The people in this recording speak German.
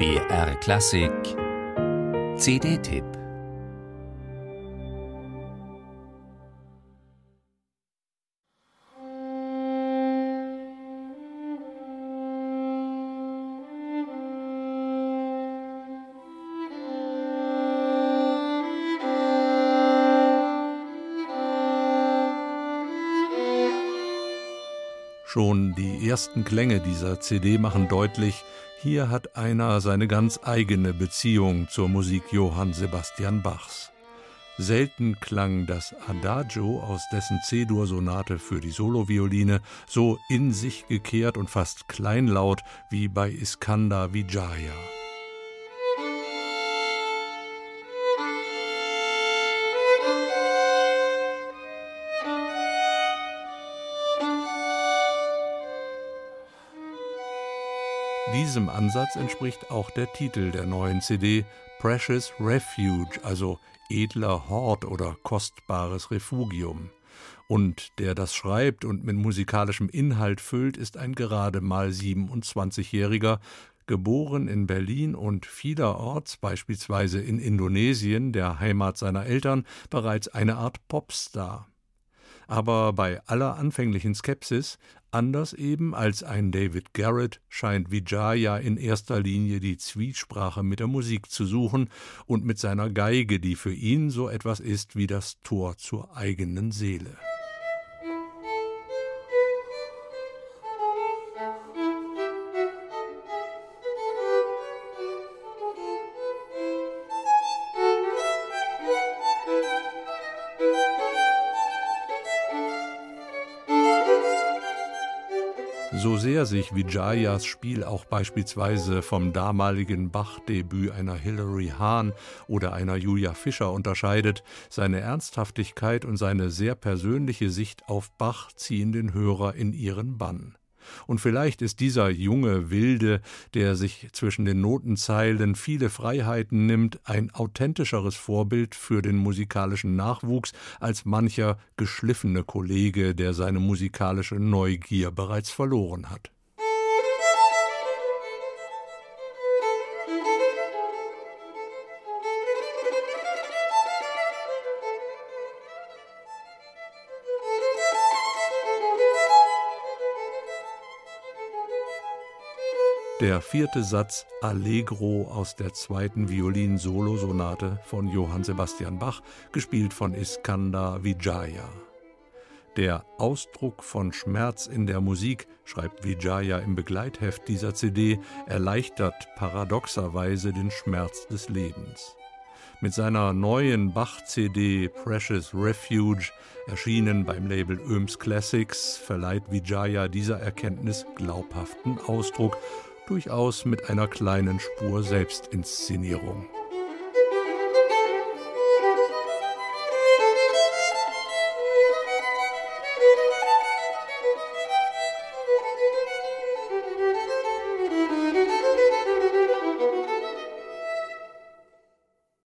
BR Klassik. CD-Tipp Schon die ersten Klänge dieser CD machen deutlich, hier hat einer seine ganz eigene Beziehung zur Musik Johann Sebastian Bachs. Selten klang das Adagio aus dessen C-Dur-Sonate für die Solovioline so in sich gekehrt und fast kleinlaut wie bei Iskandar Vijaya. Diesem Ansatz entspricht auch der Titel der neuen CD Precious Refuge, also edler Hort oder kostbares Refugium. Und der das schreibt und mit musikalischem Inhalt füllt, ist ein gerade mal 27-Jähriger, geboren in Berlin und vielerorts, beispielsweise in Indonesien, der Heimat seiner Eltern, bereits eine Art Popstar aber bei aller anfänglichen Skepsis, anders eben als ein David Garrett, scheint Vijaya in erster Linie die Zwiesprache mit der Musik zu suchen und mit seiner Geige, die für ihn so etwas ist wie das Tor zur eigenen Seele. So sehr sich Vijayas Spiel auch beispielsweise vom damaligen Bach-Debüt einer Hilary Hahn oder einer Julia Fischer unterscheidet, seine Ernsthaftigkeit und seine sehr persönliche Sicht auf Bach ziehen den Hörer in ihren Bann. Und vielleicht ist dieser junge Wilde, der sich zwischen den Notenzeilen viele Freiheiten nimmt, ein authentischeres Vorbild für den musikalischen Nachwuchs als mancher geschliffene Kollege, der seine musikalische Neugier bereits verloren hat. Der vierte Satz Allegro aus der zweiten Violin-Solosonate von Johann Sebastian Bach, gespielt von Iskandar Vijaya. Der Ausdruck von Schmerz in der Musik, schreibt Vijaya im Begleitheft dieser CD, erleichtert paradoxerweise den Schmerz des Lebens. Mit seiner neuen Bach-CD Precious Refuge, erschienen beim Label Öms Classics, verleiht Vijaya dieser Erkenntnis glaubhaften Ausdruck durchaus mit einer kleinen Spur Selbstinszenierung.